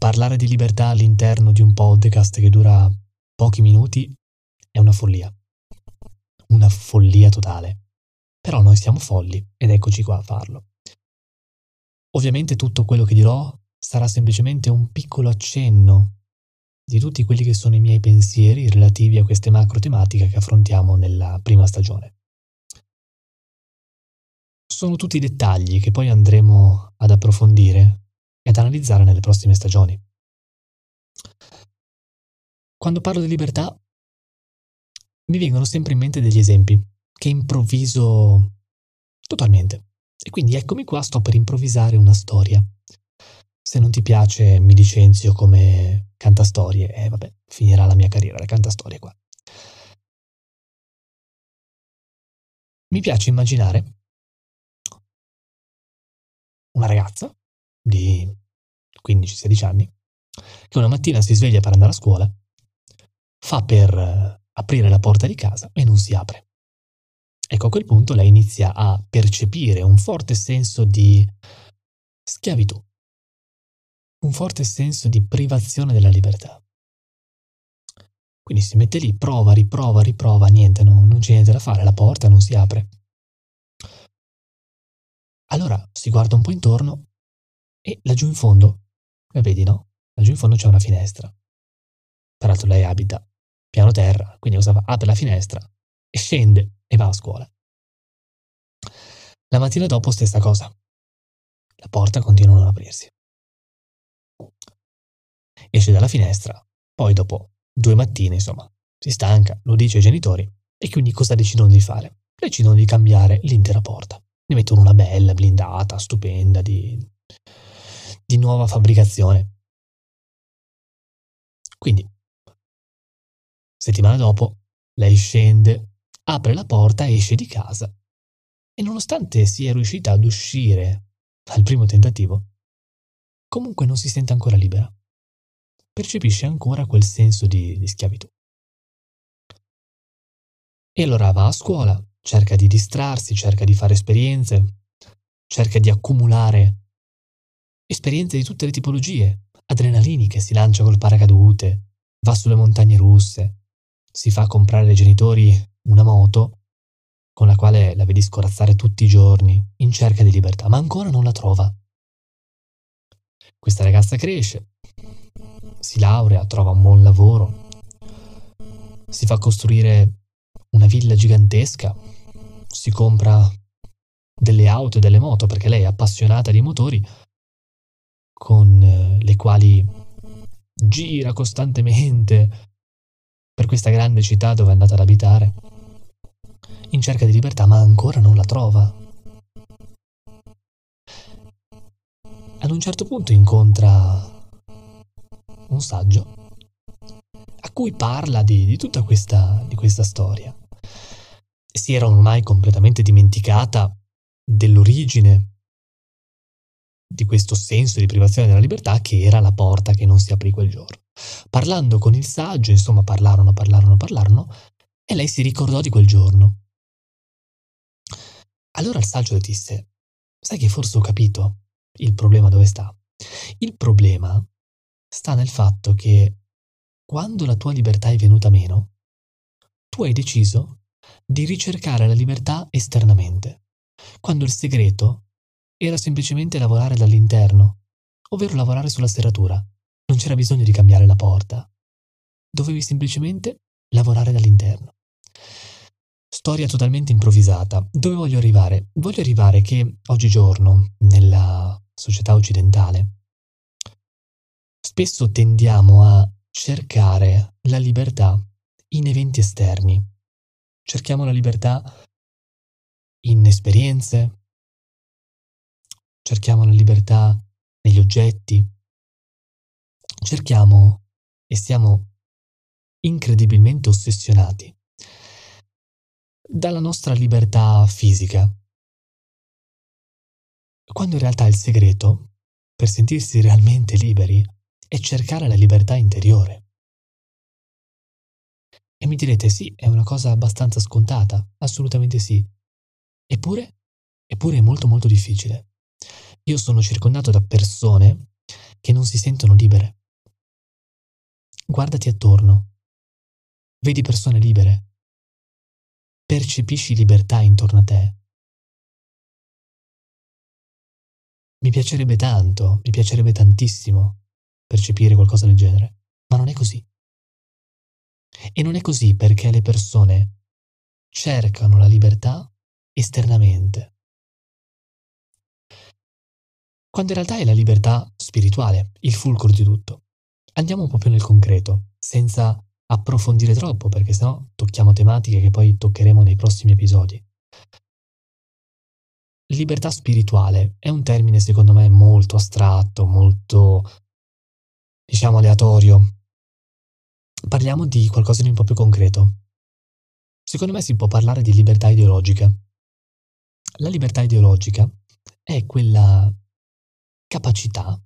parlare di libertà all'interno di un podcast che dura pochi minuti è una follia. Una follia totale. Però noi siamo folli ed eccoci qua a farlo. Ovviamente tutto quello che dirò sarà semplicemente un piccolo accenno di tutti quelli che sono i miei pensieri relativi a queste macro tematiche che affrontiamo nella prima stagione. Sono tutti dettagli che poi andremo ad approfondire e ad analizzare nelle prossime stagioni. Quando parlo di libertà mi vengono sempre in mente degli esempi che improvviso totalmente. E quindi eccomi qua, sto per improvvisare una storia. Se non ti piace mi licenzio come cantastorie e vabbè, finirà la mia carriera da cantastorie qua. Mi piace immaginare una ragazza di 15-16 anni che una mattina si sveglia per andare a scuola, fa per aprire la porta di casa e non si apre. Ecco, a quel punto lei inizia a percepire un forte senso di schiavitù, un forte senso di privazione della libertà. Quindi si mette lì, prova, riprova, riprova, niente, no, non c'è niente da fare, la porta non si apre. Allora si guarda un po' intorno e laggiù in fondo, e vedi no? Laggiù in fondo c'è una finestra. Peraltro lei abita piano terra, quindi cosa fa? Apre la finestra e scende e va a scuola. La mattina dopo stessa cosa. La porta continua a non aprirsi. Esce dalla finestra, poi dopo due mattine, insomma, si stanca, lo dice ai genitori e quindi cosa decidono di fare? Decidono di cambiare l'intera porta. Ne mettono una bella, blindata, stupenda, di, di nuova fabbricazione. Quindi Settimana dopo, lei scende, apre la porta esce di casa. E nonostante sia riuscita ad uscire al primo tentativo, comunque non si sente ancora libera. Percepisce ancora quel senso di, di schiavitù. E allora va a scuola, cerca di distrarsi, cerca di fare esperienze, cerca di accumulare esperienze di tutte le tipologie, adrenaliniche, si lancia col paracadute, va sulle montagne russe, si fa comprare ai genitori una moto con la quale la vedi scorazzare tutti i giorni in cerca di libertà, ma ancora non la trova. Questa ragazza cresce, si laurea, trova un buon lavoro, si fa costruire una villa gigantesca, si compra delle auto e delle moto perché lei è appassionata di motori con eh, le quali gira costantemente per questa grande città dove è andata ad abitare, in cerca di libertà, ma ancora non la trova. Ad un certo punto incontra un saggio a cui parla di, di tutta questa, di questa storia. Si era ormai completamente dimenticata dell'origine di questo senso di privazione della libertà che era la porta che non si aprì quel giorno. Parlando con il saggio, insomma, parlarono, parlarono, parlarono, e lei si ricordò di quel giorno. Allora il saggio le disse, sai che forse ho capito il problema dove sta? Il problema sta nel fatto che quando la tua libertà è venuta meno, tu hai deciso di ricercare la libertà esternamente, quando il segreto era semplicemente lavorare dall'interno, ovvero lavorare sulla serratura. Non c'era bisogno di cambiare la porta. Dovevi semplicemente lavorare dall'interno. Storia totalmente improvvisata. Dove voglio arrivare? Voglio arrivare che oggigiorno, nella società occidentale, spesso tendiamo a cercare la libertà in eventi esterni. Cerchiamo la libertà in esperienze, cerchiamo la libertà negli oggetti, cerchiamo e siamo incredibilmente ossessionati dalla nostra libertà fisica, quando in realtà il segreto per sentirsi realmente liberi è cercare la libertà interiore. E mi direte sì, è una cosa abbastanza scontata, assolutamente sì. Eppure, eppure è molto molto difficile. Io sono circondato da persone che non si sentono libere. Guardati attorno. Vedi persone libere. Percepisci libertà intorno a te. Mi piacerebbe tanto, mi piacerebbe tantissimo percepire qualcosa del genere, ma non è così. E non è così perché le persone cercano la libertà esternamente, quando in realtà è la libertà spirituale, il fulcro di tutto. Andiamo un po' più nel concreto, senza approfondire troppo, perché sennò tocchiamo tematiche che poi toccheremo nei prossimi episodi. Libertà spirituale è un termine secondo me molto astratto, molto, diciamo, aleatorio. Parliamo di qualcosa di un po' più concreto. Secondo me si può parlare di libertà ideologica. La libertà ideologica è quella capacità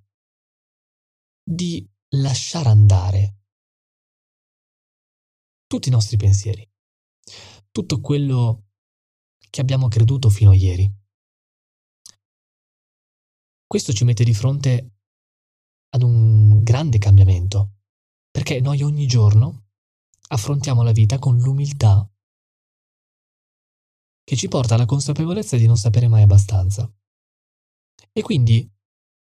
di lasciare andare tutti i nostri pensieri, tutto quello che abbiamo creduto fino a ieri. Questo ci mette di fronte ad un grande cambiamento, perché noi ogni giorno affrontiamo la vita con l'umiltà che ci porta alla consapevolezza di non sapere mai abbastanza. E quindi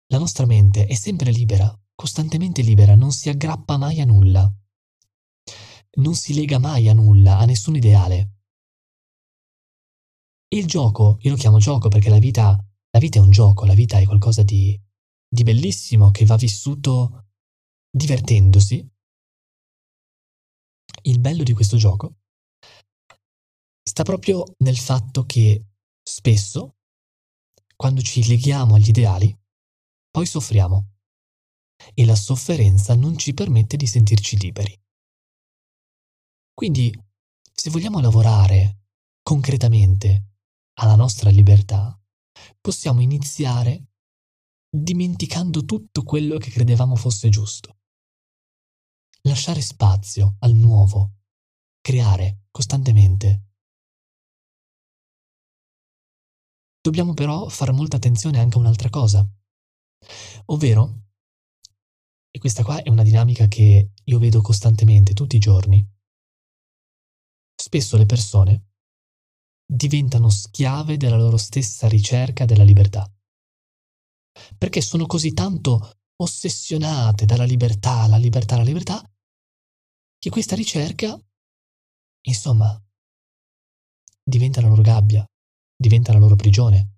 la nostra mente è sempre libera, costantemente libera, non si aggrappa mai a nulla, non si lega mai a nulla, a nessun ideale. Il gioco, io lo chiamo gioco perché la vita la vita è un gioco, la vita è qualcosa di, di bellissimo che va vissuto divertendosi. Il bello di questo gioco sta proprio nel fatto che spesso, quando ci leghiamo agli ideali, poi soffriamo e la sofferenza non ci permette di sentirci liberi. Quindi, se vogliamo lavorare concretamente alla nostra libertà, possiamo iniziare dimenticando tutto quello che credevamo fosse giusto. Lasciare spazio al nuovo, creare costantemente. Dobbiamo però fare molta attenzione anche a un'altra cosa, ovvero, e questa qua è una dinamica che io vedo costantemente tutti i giorni, spesso le persone diventano schiave della loro stessa ricerca della libertà. Perché sono così tanto ossessionate dalla libertà, la libertà, la libertà, che questa ricerca, insomma, diventa la loro gabbia, diventa la loro prigione.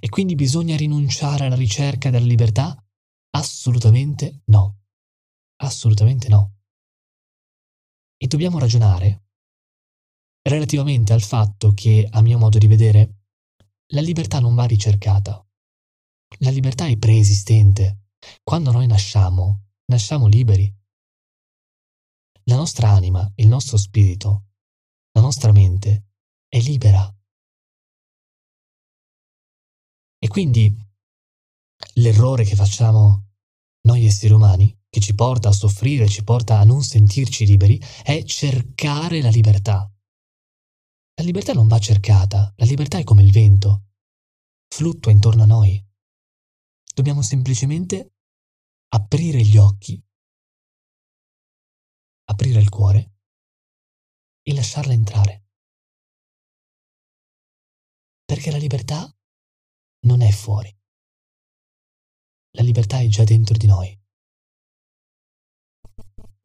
E quindi bisogna rinunciare alla ricerca della libertà? Assolutamente no. Assolutamente no. E dobbiamo ragionare relativamente al fatto che, a mio modo di vedere, la libertà non va ricercata. La libertà è preesistente. Quando noi nasciamo, nasciamo liberi. La nostra anima, il nostro spirito, la nostra mente è libera. Quindi l'errore che facciamo noi esseri umani, che ci porta a soffrire, ci porta a non sentirci liberi, è cercare la libertà. La libertà non va cercata, la libertà è come il vento, fluttua intorno a noi. Dobbiamo semplicemente aprire gli occhi, aprire il cuore e lasciarla entrare. Perché la libertà non è fuori. La libertà è già dentro di noi.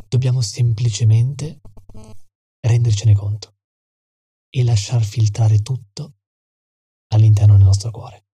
Dobbiamo semplicemente rendercene conto e lasciar filtrare tutto all'interno del nostro cuore.